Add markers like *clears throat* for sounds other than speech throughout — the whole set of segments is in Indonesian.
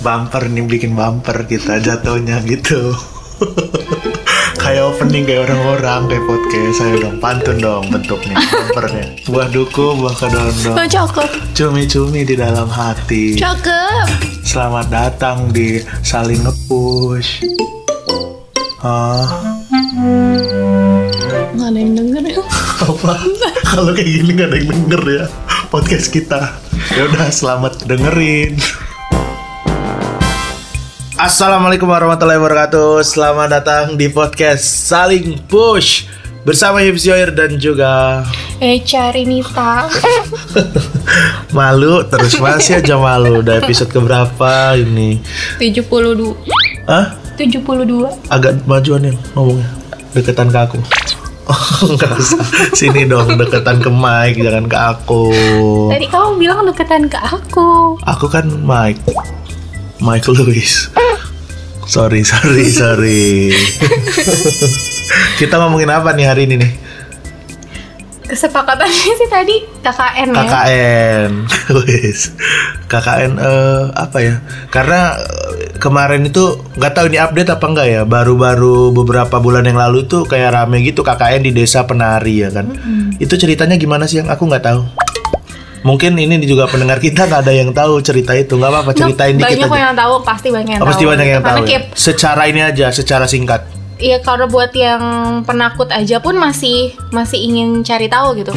bumper nih bikin bumper kita jatuhnya gitu. *laughs* Kayak opening kayak orang-orang kayak podcast. Saya dong pantun dong bentuknya bumpernya. Buah duku buah kedondong Oh, cakep. cumi-cumi di dalam hati. Cakep. selamat datang di saling ngepush. Ah Nggak ada yang denger ya. *laughs* apa? Kalau kayak gini nggak ada yang denger ya podcast kita. Ya udah selamat dengerin Assalamualaikum warahmatullahi wabarakatuh Selamat datang di podcast Saling Push Bersama Hipsioir dan juga Eh, cari Nita. *laughs* Malu terus masih aja malu Udah episode keberapa ini 72. Hah? 72. Agak majuan ya ngomongnya Deketan ke aku Oh nggak usah Sini dong deketan ke Mike Jangan ke aku Tadi kamu bilang deketan ke aku. Aku kan Mike Mike Lewis Sorry, sorry, sorry Kita ngomongin apa nih hari ini nih? Kesepakatannya *laughs* sih tadi KKN ya. KKN *laughs* Wis. KKN eh, apa ya? Karena eh, kemarin itu nggak tahu ini update apa enggak ya. Baru-baru beberapa bulan yang lalu tuh kayak rame gitu KKN di desa penari ya kan. Itu ceritanya gimana sih yang aku nggak tahu. Mungkin ini juga pendengar kita nggak ada yang tahu cerita itu. nggak apa-apa ceritain dikit banyak aja. yang tahu, pasti banyak yang Oh, tahu. pasti banyak yang tahu. ya. Secara ini aja, secara singkat. Iya kalau buat yang penakut aja pun masih masih ingin cari tahu gitu.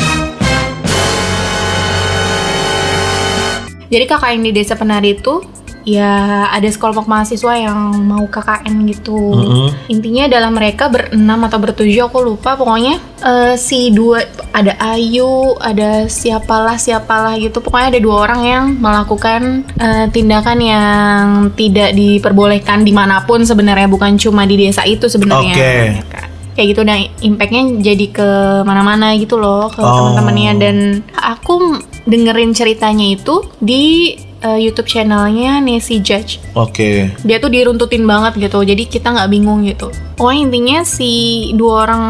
Jadi KKN di desa penari itu ya ada sekelompok mahasiswa yang mau KKN gitu. Mm-mm. Intinya adalah mereka berenam atau bertujuh aku lupa pokoknya eh, si dua ada Ayu, ada siapalah siapalah gitu. Pokoknya ada dua orang yang melakukan eh, tindakan yang tidak diperbolehkan di mana pun sebenarnya bukan cuma di desa itu sebenarnya. Oke. Kayak gitu dan impactnya jadi ke mana-mana gitu loh ke Oh. teman-temannya dan aku dengerin ceritanya itu di eh, YouTube channelnya Nancy Judge Oke. dia tuh diruntutin banget gitu jadi kita nggak bingung gitu pokoknya intinya si dua orang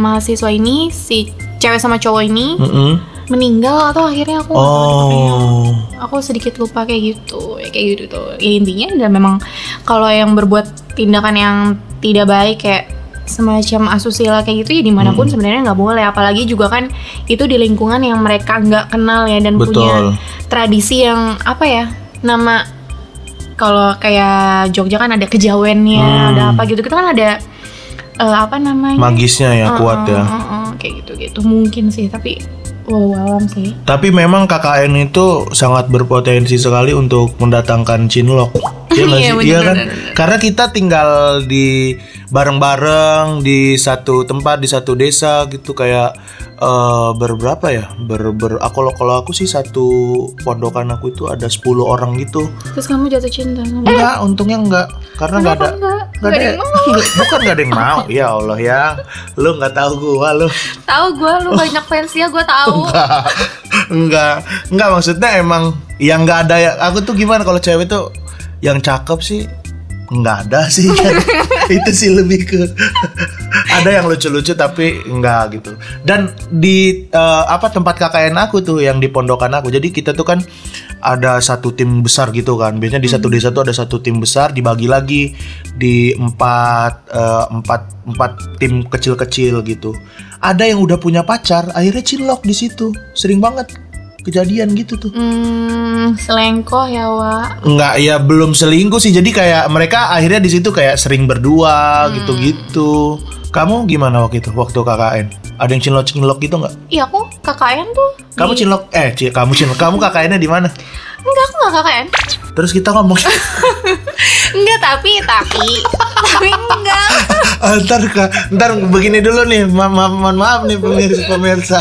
mahasiswa ini si cewek sama cowok ini Mm-mm. meninggal atau akhirnya aku. Oh. aku sedikit lupa kayak gitu ya kayak gitu tuh ya intinya dan memang kalau yang berbuat tindakan yang tidak baik kayak semacam asusila kayak gitu ya di mana pun sebenarnya nggak boleh apalagi juga kan itu di lingkungan yang mereka nggak kenal ya dan Betul. punya tradisi yang apa ya nama kalau kayak Jogja kan ada kejawennya Hmm. ada apa gitu kita kan ada eh, apa namanya Magisnya ya kuat ya. Uh, uh, uh, kayak gitu gitu mungkin sih tapi wow alam sih Tapi memang KKN itu sangat berpotensi sekali untuk mendatangkan cinlok. Iya *laughs* Iya, Iya kan? bener, bener. Karena kita tinggal di bareng-bareng di satu tempat di satu desa gitu kayak eh berberapa ya? Ber, ber aku kalau aku sih satu pondokan aku itu ada 10 orang gitu. terus kamu jatuh cinta sama Enggak, untungnya enggak. Karena enggak ada enggak? Nggak Nggak ada yang *laughs* mau. enggak, bukan enggak ada yang mau. *laughs* Ya Allah ya. Lu nggak tahu gua lu. Tahu gue lu banyak fansnya gue tahu. enggak enggak enggak maksudnya emang yang enggak ada ya aku tuh gimana kalau cewek tuh yang cakep sih enggak ada sih *laughs* kan. Itu sih lebih ke *laughs* ada yang lucu-lucu tapi enggak gitu. Dan di eh, apa tempat KKN aku tuh yang di pondokan aku jadi kita tuh kan ada satu tim besar gitu kan. Biasanya di satu desa tuh ada satu tim besar dibagi lagi di empat eh, empat empat tim kecil-kecil gitu. Ada yang udah punya pacar akhirnya cinlok di situ. Sering banget kejadian gitu tuh. Hmm, selengkoh ya, Wak. Enggak ya belum selingkuh sih. Jadi kayak mereka akhirnya di situ kayak sering berdua gitu-gitu. Kamu gimana waktu itu waktu KKN? Ada yang cinlok cinlok gitu nggak Iya, aku KKN tuh. kamu di- cinlok eh kamu cinlok. Kamu *laughs* KKN-nya di mana? Enggak, aku enggak KKN. Terus kita ngomong. *laughs* Enggak, tapi tapi tapi enggak. *laughs* Ah, ntar ntar begini dulu nih ma ma mohon maaf nih pemirsa pemirsa.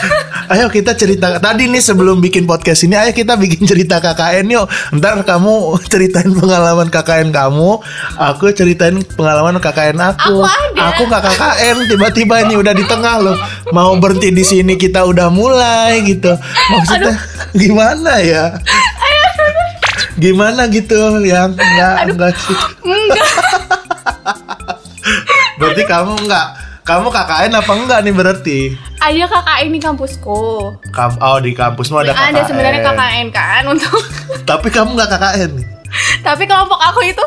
*laughs* Ayo kita cerita tadi nih sebelum bikin podcast ini ayo kita bikin cerita KKN yuk. Ntar kamu ceritain pengalaman KKN kamu aku ceritain pengalaman KKN aku. Aku ada. aku nggak KKN tiba-tiba ini udah di tengah loh. Mau berhenti di sini kita udah mulai gitu. Maksudnya gimana ya gimana gitu yang enggak enggak sih Enggak. *laughs* Berarti kamu enggak kamu KKN apa enggak nih berarti? Ada KKN di kampusku. Kam oh di kampusmu ada KKN. Ada sebenarnya KKN kan untuk *laughs* Tapi kamu enggak KKN. Tapi kelompok aku itu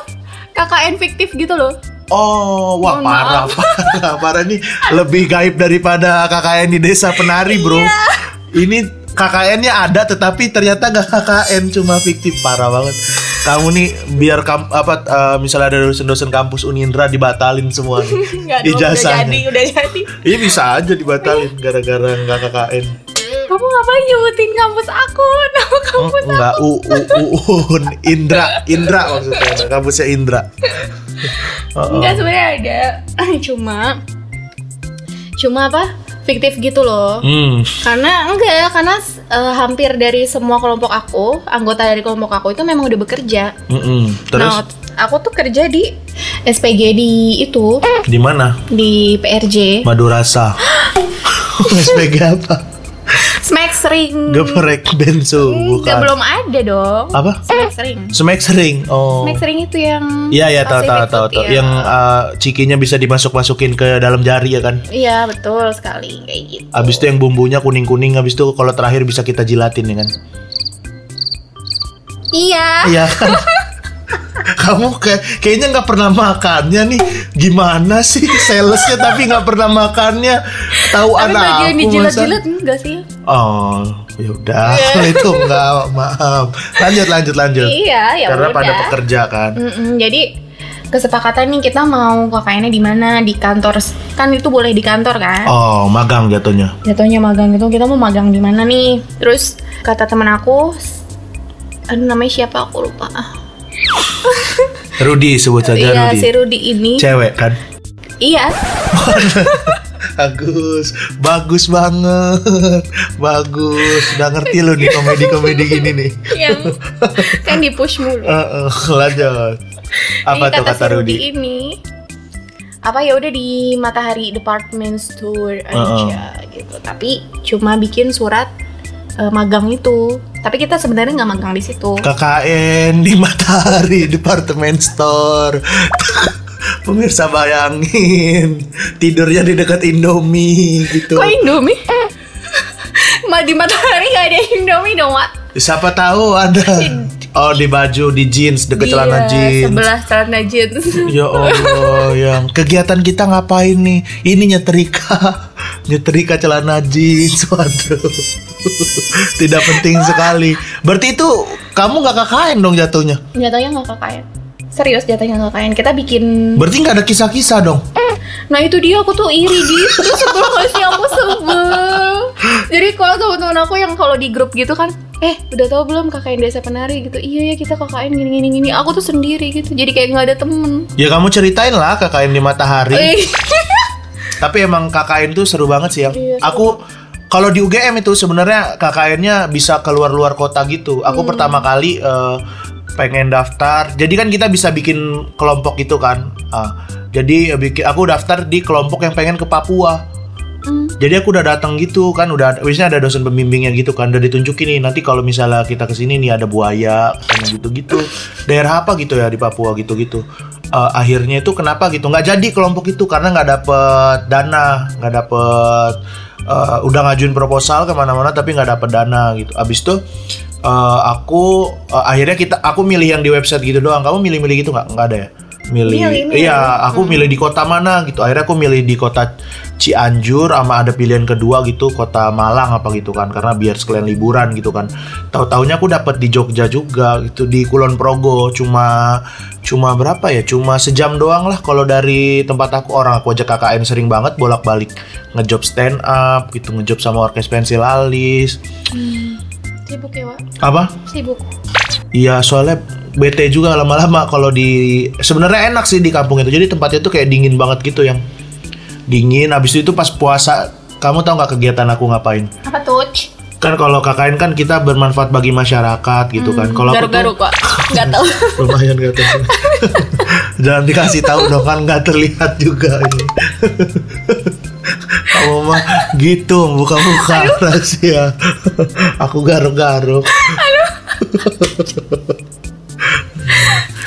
KKN fiktif gitu loh. Oh, wah Mohon parah, parah, parah nih lebih gaib daripada KKN di desa penari, bro. Iya. Ini KKN-nya ada, tetapi ternyata gak KKN, cuma fiktif, parah banget. Kamu nih biar kam apa eh, misalnya ada dosen-dosen kampus Unindra dibatalin semua nih. *laughs* Dong, udah jadi, udah jadi. Iya bisa aja dibatalin gara-gara nggak KKN. Kamu ngapain nyebutin kampus aku? *laughs* Nama kampus aku. Enggak, U, U, U, Un, Indra, Indra maksudnya, kampusnya Indra. Oh, oh. Enggak sebenarnya ada. *clears throat* Cuma cuma apa? Fiktif gitu loh. Hmm, Karena enggak, karena eh, hampir dari semua kelompok aku, anggota dari kelompok aku itu memang udah bekerja. mm-mm. terus Nah, aku tuh kerja di SPG di itu, di mana? di PRJ. Madurasa. *gasps* *laughs* SPG apa? Smack Ring. Geprek bensu, bukan. belum ada dong. Apa? Smack Ring. Smack sering. Oh. Smack Ring itu yang Iya ya tahu tahu tahu tahu. ya. Yang uh, cikinya bisa dimasuk masukin ke dalam jari ya kan. Iya, betul sekali kayak gitu. Abis itu yang bumbunya kuning kuning. Abis itu kalau terakhir bisa kita jilatin ya kan. Iya. Iya kan. *laughs* Kamu kayak kayaknya nggak pernah makannya nih. Gimana sih salesnya tapi nggak pernah makannya? Tahu Tapi anak bagian dijilat-jilat enggak sih? Oh, ya udah. *laughs* Kalau itu enggak, maaf. Lanjut lanjut lanjut. Iya, ya Karena udah. pada pekerja kan. Mm-mm, jadi kesepakatan nih kita mau KKN-nya di mana di kantor kan itu boleh di kantor kan Oh, magang jatuhnya. jatuhnya magang gitu kita mau magang di mana nih terus kata temen aku aduh namanya siapa aku lupa Rudi sebut saja iya Rudi. si Rudi ini Cewek kan? iya *laughs* Bagus, bagus banget, bagus. Udah ngerti lu nih komedi-komedi gini nih. yang kan di push mulu Heeh, lanjut. Apa Jadi tuh kata si Rudi? ini apa ya udah di Matahari Department Store aja gitu tapi cuma bikin surat eh, magang itu tapi kita sebenarnya nggak magang di situ KKN di Matahari Department Store. *laughs* Pemirsa bayangin tidurnya di dekat Indomie gitu. kok Indomie Ma di Matahari nggak ada Indomie dong Mak Siapa tahu ada. Oh di baju di jeans deket celana Iya, jeans. sebelah celana jeans Ya Allah, yang kegiatan kita ngapain nih? Ini nyetrika, nyetrika celana jeans, waduh, tidak penting sekali. Berarti itu kamu nggak KKN dong jatuhnya? jatuhnya nggak KKN serius jatuhnya nggak KKN kita bikin Berarti nggak ada kisah-kisah dong? Nah itu dia aku tuh iri gitu sebel gak sih aku sebel Jadi kalau teman-teman aku yang kalau di grup gitu kan Eh udah tahu belum KKN desa penari gitu Iya ya kita KKN gini gini gini Aku tuh sendiri gitu Jadi kayak nggak ada temen Ya kamu ceritain lah KKN di Matahari. Eh, *laughs* Tapi emang KKN tuh seru banget sih yang. Iya, Aku kalau di UGM itu sebenarnya KKN-nya bisa keluar luar kota gitu. Aku Hmm. pertama kali eh, pengen daftar. Jadi kan kita bisa bikin kelompok gitu kan. Ah, jadi bikin aku daftar di kelompok yang pengen ke Papua. Hmm. Jadi aku udah datang gitu kan, udah biasanya ada dosen pembimbingnya gitu kan, udah ditunjukin nih nanti kalau misalnya kita ke sini nih ada buaya, gitu-gitu, daerah apa gitu ya di Papua gitu-gitu. Eh, akhirnya itu kenapa gitu nggak jadi kelompok itu karena nggak dapet dana, nggak dapet eh, udah ngajuin proposal ke mana-mana tapi nggak dapet dana gitu. Abis itu eh, aku eh, akhirnya kita aku milih yang di website gitu doang. Kamu milih-milih gitu nggak? Nggak ada ya? Milih, Milih, milih. iya aku milih di kota mana gitu. Akhirnya aku milih di kota Cianjur sama ada pilihan kedua gitu kota Malang apa gitu kan karena biar sekalian liburan gitu kan. Tahu-taunya aku dapat di Jogja juga gitu di Kulon Progo cuma cuma berapa ya? Cuma sejam doang lah kalau dari tempat aku orang aku aja KKN sering banget bolak-balik ngejob stand up gitu ngejob sama orkes pensil alis. Sibuk ya Wak Apa? Sibuk Iya soalnya bete juga lama-lama kalau di sebenarnya enak sih di kampung itu. Jadi tempatnya tuh kayak dingin banget gitu yang dingin. Habis itu pas puasa kamu tahu nggak kegiatan aku ngapain? Apa tuh? Kan kalau KKN kan kita bermanfaat bagi masyarakat gitu kan. Kalau aku tuh Garuk-garuk Wak Gak tau *laughs* lumayan gak tahu. *laughs* Jangan dikasih tahu dong kan nggak terlihat juga ini. *laughs* Kamu mah gitu buka-buka rahasia. Aku garuk-garuk.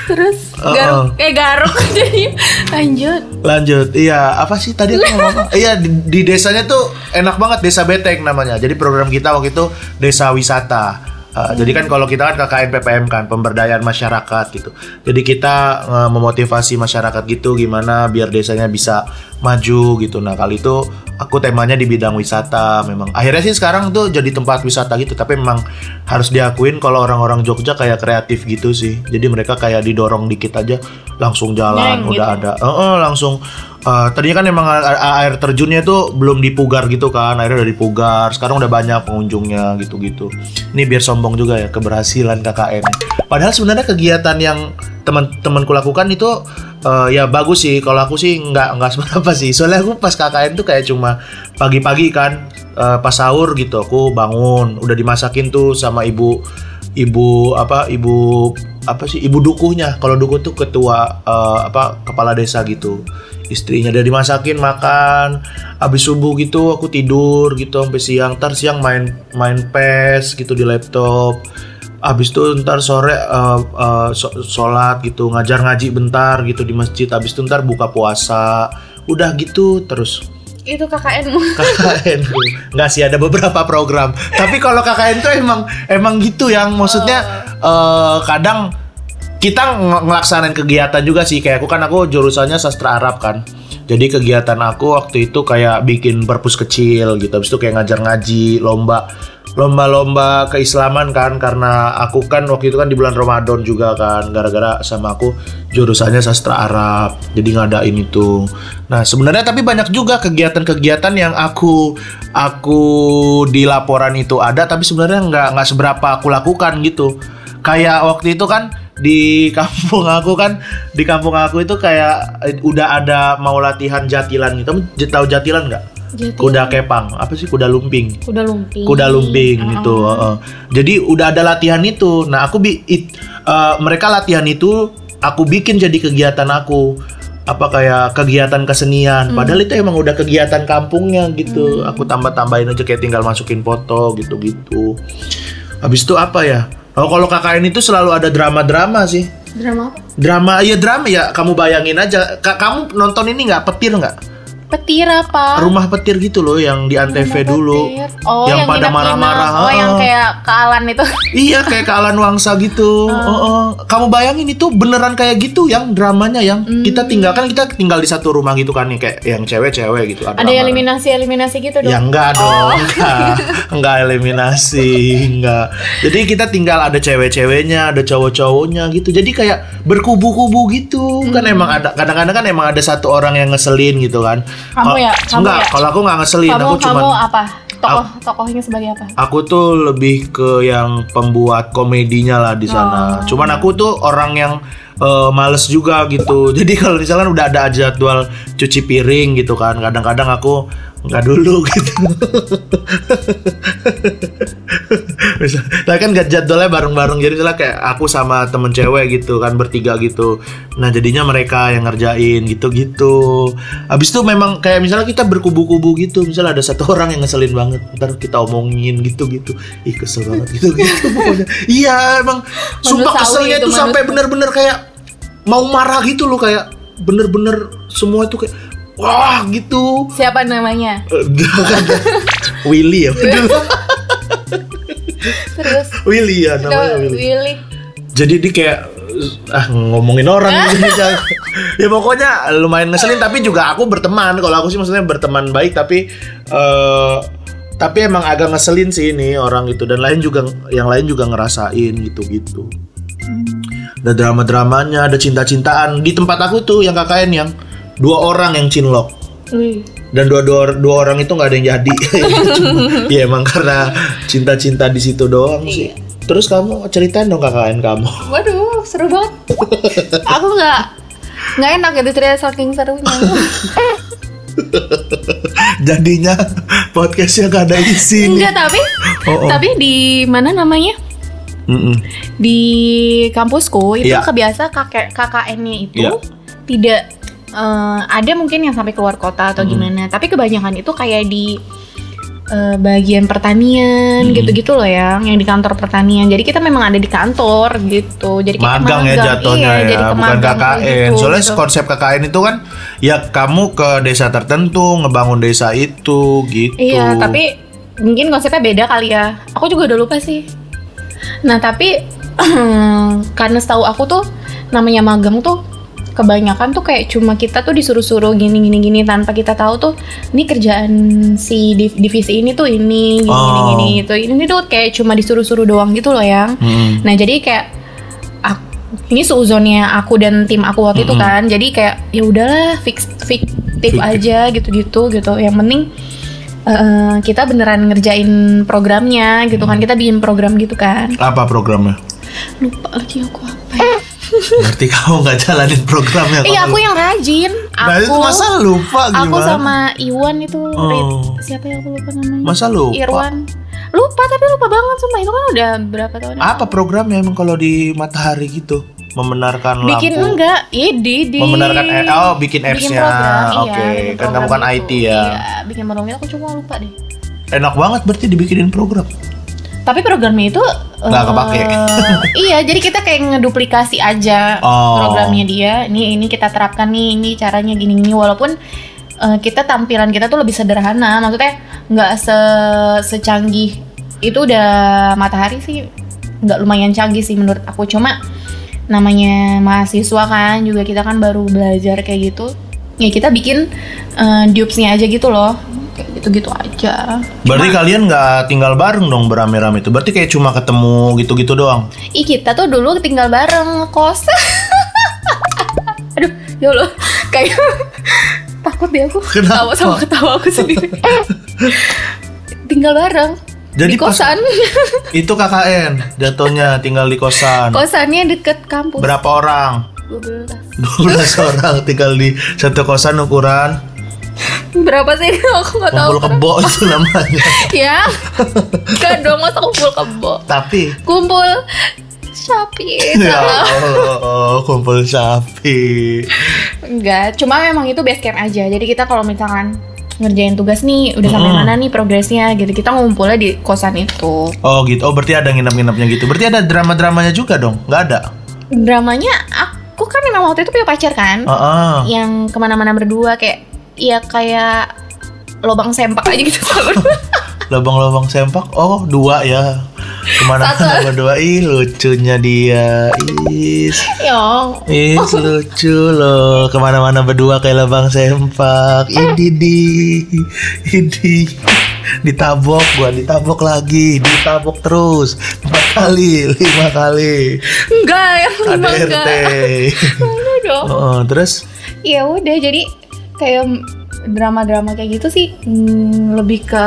Terus garuk Eh garuk *laughs* Jadi lanjut Lanjut, iya apa sih tadi aku ngomong? *laughs* Iya di, di desanya tuh enak banget desa Beteng namanya. Jadi program kita waktu itu desa wisata. Uh, Jadi kan kalau kita kan KKN PPM kan pemberdayaan masyarakat gitu. Jadi kita uh, memotivasi masyarakat gitu gimana biar desanya bisa maju gitu. Nah kali itu aku temanya di bidang wisata memang. Akhirnya sih sekarang tuh jadi tempat wisata gitu. Tapi memang harus diakuin kalau orang-orang Jogja kayak kreatif gitu sih. Jadi mereka kayak didorong dikit aja langsung jalan Nyeng udah gitu. ada. Heeh, langsung uh, tadinya kan emang air terjunnya tuh belum dipugar gitu kan. Akhirnya udah dipugar. Sekarang udah banyak pengunjungnya gitu-gitu. Ini biar sombong juga ya keberhasilan KKN. Padahal sebenarnya kegiatan yang teman-temanku lakukan itu eh, ya bagus sih. Kalau aku sih nggak nggak *laughs* seberapa sih. Soalnya aku pas KKN tuh kayak cuma pagi-pagi kan eh, pas sahur gitu aku bangun udah dimasakin tuh sama ibu ibu apa ibu apa sih ibu dukuhnya kalau dukuh tuh ketua eh, apa kepala desa gitu istrinya. Dia dimasakin makan habis subuh gitu aku tidur gitu sampai siang. Ntar siang main main pes gitu di laptop. Habis itu ntar sore eh, so- sholat gitu ngajar ngaji bentar gitu di masjid. Habis itu ntar buka puasa. Udah gitu terus. Itu KKN-mu. *laughs* KKN nggak sih ada beberapa program. Tapi kalau KKN tuh emang emang gitu yang maksudnya eh, kadang kita ng- ngelaksanain kegiatan juga sih. Kayak aku kan aku jurusannya sastra Arab kan. Jadi kegiatan aku waktu itu kayak bikin perpus kecil gitu. Habis itu kayak ngajar ngaji lomba lomba-lomba keislaman kan. Karena aku kan waktu itu kan di bulan Ramadan juga kan. Gara-gara sama aku jurusannya sastra Arab. Jadi ngadain itu. Nah sebenarnya tapi banyak juga kegiatan-kegiatan yang aku aku di laporan itu ada. Tapi sebenarnya nggak nggak seberapa aku lakukan gitu. Kayak waktu itu kan di kampung aku kan di kampung aku itu kayak eh, udah ada mau latihan jatilan gitu. Kamu tahu jatilan nggak? Jadi, kuda kepang. Apa sih? Kuda lumping. Kuda lumping. kuda lumping Oh. gitu heeh. jadi udah ada latihan itu. Nah aku bi it- eh, mereka latihan itu aku bikin jadi kegiatan aku. Apa kayak kegiatan kesenian. Padahal itu emang udah kegiatan kampungnya gitu. Aku tambah tambahin aja kayak tinggal masukin foto gitu gitu habis itu apa ya oh kalau KKN itu selalu ada drama-drama sih. Drama apa? drama iya drama ya kamu bayangin aja. Ka- kamu nonton ini nggak? Petir nggak Petir apa? rumah petir gitu loh yang di antv dulu petir. Oh, Yang yang, pada marah-marah, Oh, yang kayak kealan itu. Iya kayak ke Alan Wangsa gitu. Oh, oh. Kamu bayangin itu beneran kayak gitu yang dramanya yang Hmm. kita tinggal kan kita tinggal di satu rumah gitu kan nih kayak yang cewek-cewek gitu. Ada eliminasi-eliminasi gitu dong. Ya enggak dong, enggak, enggak eliminasi, enggak. Jadi kita tinggal ada cewek-ceweknya, ada cowok-cowoknya gitu. Jadi kayak berkubu-kubu gitu. Kan Hmm. emang ada kadang-kadang kan emang ada satu orang yang ngeselin gitu kan. Kamu ya? Kamu enggak, ya? kalau aku nggak ngeselin, kamu aku cuma kamu apa? Tokoh tokohnya sebagai apa? Aku tuh lebih ke yang pembuat komedinya lah di sana. Cuman aku tuh orang yang eh, males juga gitu. *laughs* Jadi kalau misalkan udah ada jadwal cuci piring gitu kan, kadang-kadang aku nggak dulu gitu. Misal, nah kan gak jadwalnya bareng-bareng jadi misalnya kayak aku sama temen cewek gitu kan bertiga gitu. Nah jadinya mereka yang ngerjain gitu-gitu. Habis itu memang kayak misalnya kita berkubu-kubu gitu. Misalnya ada satu orang yang ngeselin banget, ntar kita omongin gitu-gitu. Ih kesel banget gitu-gitu pokoknya. Iya emang sumpah keselnya itu, tuh sampai bener-bener kayak mau marah gitu loh kayak bener-bener semua itu kayak wah gitu. Siapa namanya? *laughs* Willy ya. Terus Willy ya namanya Willy. Willy. Jadi dia kayak ah ngomongin orang gitu *laughs* ya pokoknya lumayan ngeselin tapi juga aku berteman kalau aku sih maksudnya berteman baik tapi eh tapi emang agak ngeselin sih ini orang itu dan lain juga yang lain juga ngerasain gitu-gitu ada drama-dramanya ada cinta-cintaan di tempat aku tuh yang KKN yang dua orang yang cinlok dan dua, dua, dua orang itu nggak ada yang jadi *laughs* Iya emang karena cinta-cinta di situ doang sih terus kamu ceritain dong KKN kamu Waduh, seru banget. *laughs* Aku nggak nggak enak gitu cerita saking serunya. *laughs* jadinya podcastnya gak ada isi Enggak, tapi Oh, oh. tapi di mana namanya? Mm-mm. Di kampusku itu Iya. kebiasa kakek KKN-nya itu Iya. tidak eh, ada mungkin yang sampai keluar kota atau gimana, tapi kebanyakan itu kayak di eh, bagian pertanian Mm. gitu-gitu loh ya, yang di kantor pertanian. Jadi kita memang ada di kantor gitu. Jadi kayak magang ya jatuhnya iya, jadi ya bukan kemagang KKN gitu, soalnya gitu. konsep KKN itu kan ya kamu ke desa tertentu ngebangun desa itu gitu Iya, tapi mungkin konsepnya beda kali ya. Aku juga udah lupa sih. Nah tapi *clears throat* karena setahu aku tuh namanya magang tuh kebanyakan tuh kayak cuma kita tuh disuruh-suruh gini gini gini tanpa kita tahu tuh ini kerjaan si div- divisi ini tuh ini gini gini Oh. gini itu ini tuh kayak cuma disuruh-suruh doang gitu loh yang Mm-mm. nah jadi kayak ak- ini seuzonnya aku dan tim aku waktu itu Mm-mm. kan jadi kayak ya udahlah fix fiktif Fiktif. aja gitu-gitu gitu yang penting eh, kita beneran ngerjain programnya gitu kan kita bikin program gitu kan Apa programnya? lupa lagi aku apa ya Berarti kamu nggak jalanin programnya. Iya aku yang rajin. Nah itu Aku masa lupa gimana? aku sama Iwan itu Oh. Siapa ya aku lupa namanya? Masa lupa? Irwan. Lupa tapi lupa banget sumpah itu kan udah berapa tahun yang Apa programnya emang kalau di matahari gitu? Membenarkan. Bikin lampu. enggak? Iya di di Membenarkan oh bikin apps-nya. program, iya, Oke, kan kamu kan. IT ya. Iya, bikin program aku cuma lupa deh. Enak banget berarti dibikinin program. Tapi programnya itu Nggak eh, kepake. *laughs* iya, jadi kita kayak ngeduplikasi aja Oh. programnya dia. Ini ini kita terapkan nih, ini caranya gini-gini walaupun eh, kita tampilan kita tuh lebih sederhana, maksudnya nggak se secanggih itu udah matahari sih nggak lumayan canggih sih menurut aku cuma namanya mahasiswa kan juga kita kan baru belajar kayak gitu ya kita bikin eh, dupes-nya aja gitu loh kayak gitu-gitu aja Berarti kalian nggak tinggal bareng dong berame-rame itu. Berarti kayak cuma ketemu gitu-gitu doang. Ih kita tuh dulu tinggal bareng kos. *laughs* Aduh, ya Allah, kayak *laughs* takut deh aku. Kenapa? Ketawa sama ketawa aku sendiri. *laughs* tinggal bareng Jadi di pas- kosan. Itu KKN jatuhnya tinggal di kosan. Kosannya deket kampus. Berapa orang? 12. 12 orang tinggal di satu kosan ukuran Berapa sih? *laughs* Aku nggak tahu. kumpul kebo itu *laughs* namanya. Ya. Kan dong masa kumpul kebo. Tapi Kumpul sapi. ya. Allah, kumpul sapi. Enggak, cuma memang itu base camp aja. Jadi kita kalau misalkan ngerjain tugas nih udah sampai Mm-mm. mana nih progresnya gitu. Kita ngumpulnya di kosan itu. Oh gitu. Oh berarti ada nginep-nginepnya gitu. Berarti ada drama-dramanya juga dong? Nggak ada? Dramanya aku kan memang waktu itu punya pacar kan, Heeh. yang ke mana-mana berdua kayak ya kayak lobang sempak aja gitu selalu. *laughs* Lubang-lubang sempak. Oh dua ya. Ke mana Satu. mana berdua? Ih lucunya dia. Is. Yang Is lucu loh. Ke mana-mana berdua kayak lubang sempak. Ini di, ini ditabok gua ditabok lagi ditabok terus empat kali lima kali enggak yang ada lima RT enggak. *laughs* Malu dong. Oh, terus Ya udah jadi kayak drama-drama kayak gitu sih hmm, lebih ke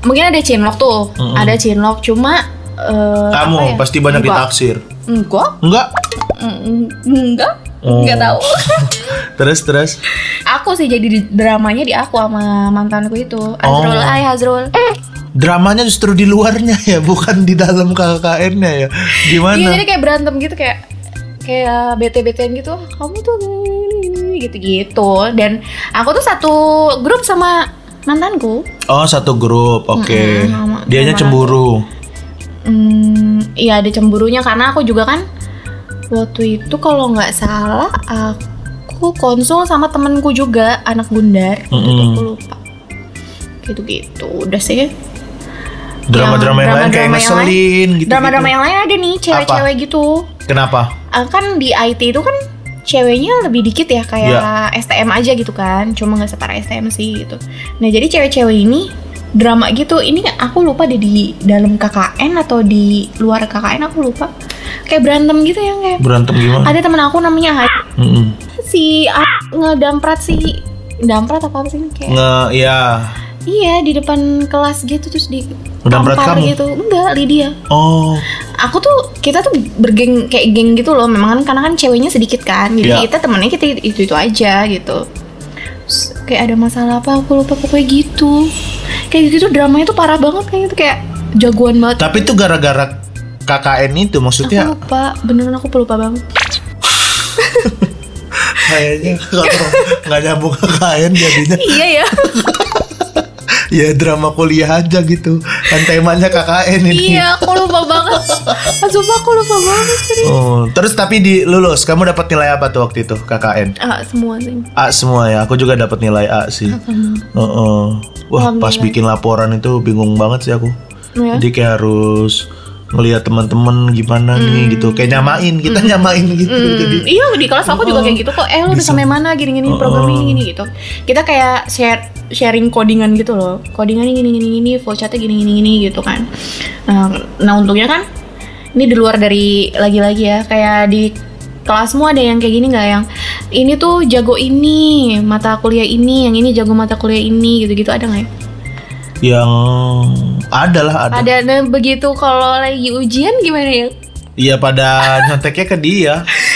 mungkin ada chinlock tuh, Mm-mm. ada chinlock cuma eh, kamu ya? pasti banyak Enggak. ditaksir Enggak, enggak Mm, enggak, Oh. enggak tahu. *laughs* terus terus aku sih jadi di- dramanya di aku sama mantanku itu. Azrul, Oh. hai Azrul. dramanya justru di luarnya ya bukan di dalam KKN-nya ya Iya gimana jadi kayak berantem gitu kayak kayak bete-betean gitu. Kamu tuh gitu-gitu. Dan aku tuh satu grup sama mantanku. oh satu grup oke sama- dianya sama- cemburu Hmm, iya ada cemburunya karena aku juga kan waktu itu kalau nggak salah aku konsul sama temenku juga anak bundar. Waktu itu Mm-mm. aku lupa. Gitu-gitu. Udah sih. drama-drama yang, lain kayak drama-drama yang ngeselin gitu Drama-drama yang lain ada nih cewek-cewek gitu. kenapa Ah, kan di IT itu kan ceweknya lebih dikit ya kayak STM aja gitu kan. Cuma nggak separah STM sih gitu. Nah jadi cewek-cewek ini drama gitu ini aku lupa deh di dalam KKN atau di luar KKN aku lupa. Kayak berantem gitu ya kayak berantem gimana? Ada temen aku namanya Hai. Mm-mm. si A- ngedamprat si damprat apa sih kayak nge ya iya di depan kelas gitu terus di tampar kamu? gitu. Enggak Lydia. Oh aku tuh kita tuh bergeng kayak geng gitu loh. Memang kan karena kan ceweknya sedikit kan. Jadi Iya. kita temennya kita itu itu aja gitu. Terus kayak ada masalah apa aku lupa pokoknya gitu. Kayak gitu dramanya tuh parah banget kayak gitu. Kayak jagoan banget. Tapi itu gara-gara KKN itu aku maksudnya lupa. Beneran aku pelupa banget *laughs* kayaknya kalau nggak nyambung KKN jadinya. Iya ya *laughs* ya drama kuliah aja gitu kan temanya KKN ini iya aku lupa banget Ah, sumpah aku lupa banget serius. Oh, terus tapi di lulus kamu dapat nilai apa tuh waktu itu KKN? ah semua sih A semua ya. Aku juga dapat nilai A sih. Sama. Heeh. Wah, pas bikin laporan itu bingung banget sih aku. Iya. Jadi kayak harus ngelihat teman-teman gimana nih gitu. Kayak nyamain, kita nyamain gitu. Jadi Hmm, iya di kelas aku juga kayak gitu kok. Eh lu udah sampai mana gini-gini program ini gini gitu. Kita kayak share sharing codingan gitu loh. Codingannya gini-gini gini, full chatnya gini-gini gini gitu kan. Nah, nah untungnya kan ini di luar dari lagi-lagi ya kayak di kelasmu ada yang kayak gini nggak yang ini tuh jago ini mata kuliah ini yang ini jago mata kuliah ini gitu-gitu ada nggak ya? Yang ada lah ada. Ada nah begitu kalau lagi ujian gimana ya? Iya pada *laughs* nyonteknya ke dia.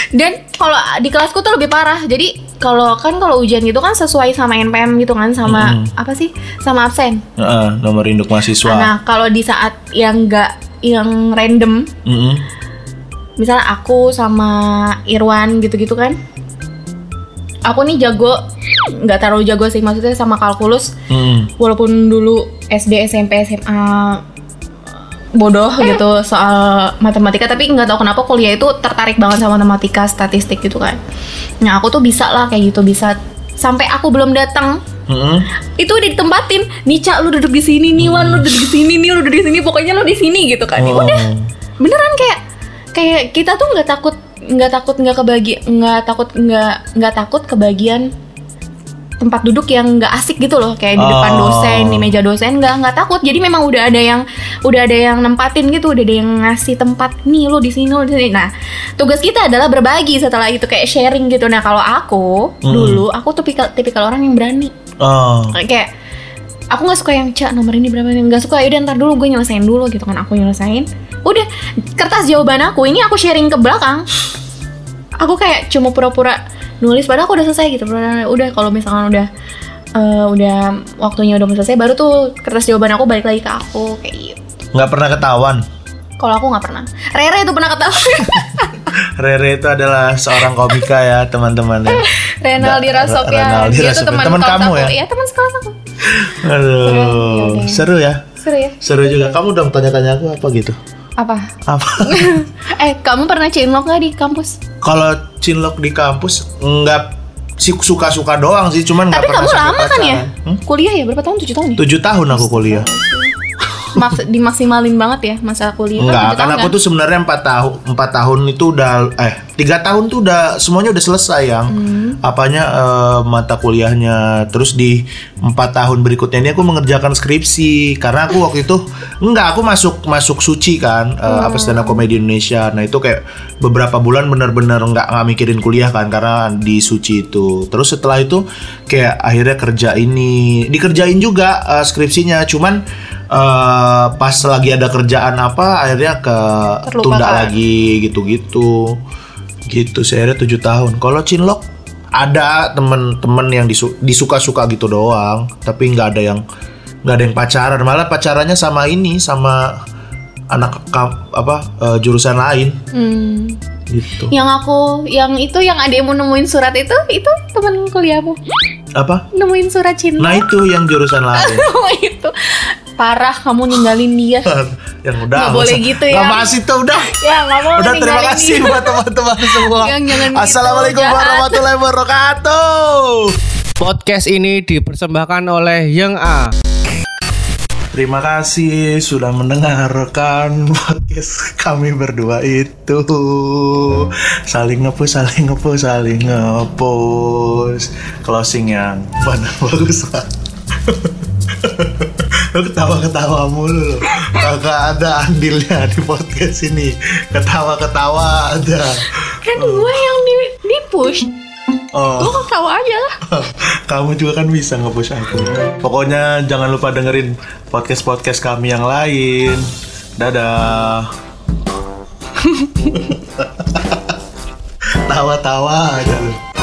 Dan kalau di kelasku tuh lebih parah. Jadi kalau kan kalau ujian gitu kan sesuai sama NPM gitu kan sama Mm-mm. apa sih? Sama absen. Heeh, nomor induk mahasiswa. Nah, kalau di saat yang enggak yang random, Mm-mm. misalnya aku sama Irwan gitu-gitu kan. Aku nih jago nggak terlalu jago sih maksudnya sama kalkulus Mm-mm. walaupun dulu SD SMP SMA bodoh gitu soal matematika. Tapi nggak tahu kenapa kuliah itu tertarik banget sama matematika statistik gitu kan. Nah aku tuh bisa lah kayak gitu bisa. Sampai aku belum datang. Mm-mm. itu udah ditempatin. Nih cak lu duduk di sini nih wan lu duduk di sini nih lu duduk di sini pokoknya lu di sini gitu kan. Oh. udah. Beneran kayak kayak kita tuh nggak takut nggak takut nggak kebagi nggak takut nggak nggak takut kebagian tempat duduk yang nggak asik gitu loh kayak di depan Oh. dosen di meja dosen nggak nggak takut. Jadi memang udah ada yang udah ada yang nempatin gitu udah ada yang ngasih tempat nih lo di sini lo di sini. Nah tugas kita adalah berbagi setelah itu kayak sharing gitu. Nah kalau aku Hmm. dulu aku tuh tipikal tipikal orang yang berani. Oh. kayak aku nggak suka yang cak nomor ini berapa nggak suka ya ntar dulu gue nyelesain dulu gitu kan aku nyelesain. Udah kertas jawaban aku ini aku sharing ke belakang. Aku kayak cuma pura-pura nulis padahal aku udah selesai gitu udah kalau misalkan udah eh, udah waktunya udah selesai baru tuh kertas jawaban aku balik lagi ke aku kayak gitu nggak pernah ketahuan. kalau aku nggak pernah Rere itu pernah ketahuan *laughs* Rere itu adalah seorang komika ya teman-teman ya. Renaldi Da- Rasopia Renaldi dia Rasopia. teman Teman kamu aku ya? iya teman sekelas aku Aduh, Yaudah. seru ya. seru ya Seru juga. Kamu dong tanya-tanya aku apa gitu? Apa Apa? *laughs* eh kamu pernah cinlok nggak di kampus Kalau cinlok di kampus nggak sih suka-suka doang sih, cuman nggak Tapi pernah kamu sampai lama kan ya? Hmm? Kuliah ya berapa tahun? 7 tahun ya? Tujuh tahun aku kuliah. Maks dimaksimalin banget ya masa kuliah. Enggak, kan tahun aku tuh sebenarnya empat tahun empat tahun itu udah eh tiga tahun tuh udah semuanya udah selesai yang. Hmm. apanya eh, mata kuliahnya. Terus di empat tahun berikutnya ini aku mengerjakan skripsi. Karena aku waktu itu enggak aku masuk masuk suci kan eh, apa stand up comedy Indonesia. Nah itu kayak beberapa bulan benar-benar nggak nggak mikirin kuliah kan karena di suci itu. Terus setelah itu kayak akhirnya kerja ini. Dikerjain juga eh, skripsinya. Cuman eh, pas lagi ada kerjaan apa akhirnya ke Terlupakan. tunda lagi gitu-gitu. Gitu akhirnya tujuh tahun. Kalau cinlok ada temen-temen yang disu- disuka-suka gitu doang. Tapi nggak ada yang nggak ada yang pacaran. Malah pacarannya sama ini sama anak kam- apa eh, jurusan lain. Hmm. gitu. Yang aku, yang itu yang adekmu nemuin surat itu, itu teman kuliahmu? Apa? Nemuin surat cinta. nah itu yang jurusan lain. *laughs* Oh itu parah kamu ninggalin dia. *laughs* yang udah Nggak nggak boleh gitu nggak ya. bahas itu udah ya nggak mau Udah terima kasih dia. buat teman-teman semua. Yang jangan gitu, Assalamualaikum jahat. warahmatullahi wabarakatuh. Podcast ini dipersembahkan oleh Yang A. Terima kasih sudah mendengarkan podcast kami berdua itu. Saling ngepush, saling ngepush, saling ngepush. Closing yang mana *laughs* bagus lah. Lu ketawa-ketawa mulu loh. Kagak ada andilnya di podcast ini. Ketawa-ketawa ada. Kan gue yang di, di push, Oh. gue ketawa aja lah. *laughs* Kamu juga kan bisa nge-push aku. Pokoknya jangan lupa dengerin podcast-podcast kami yang lain. Dadah. *laughs* Tawa-tawa aja lu.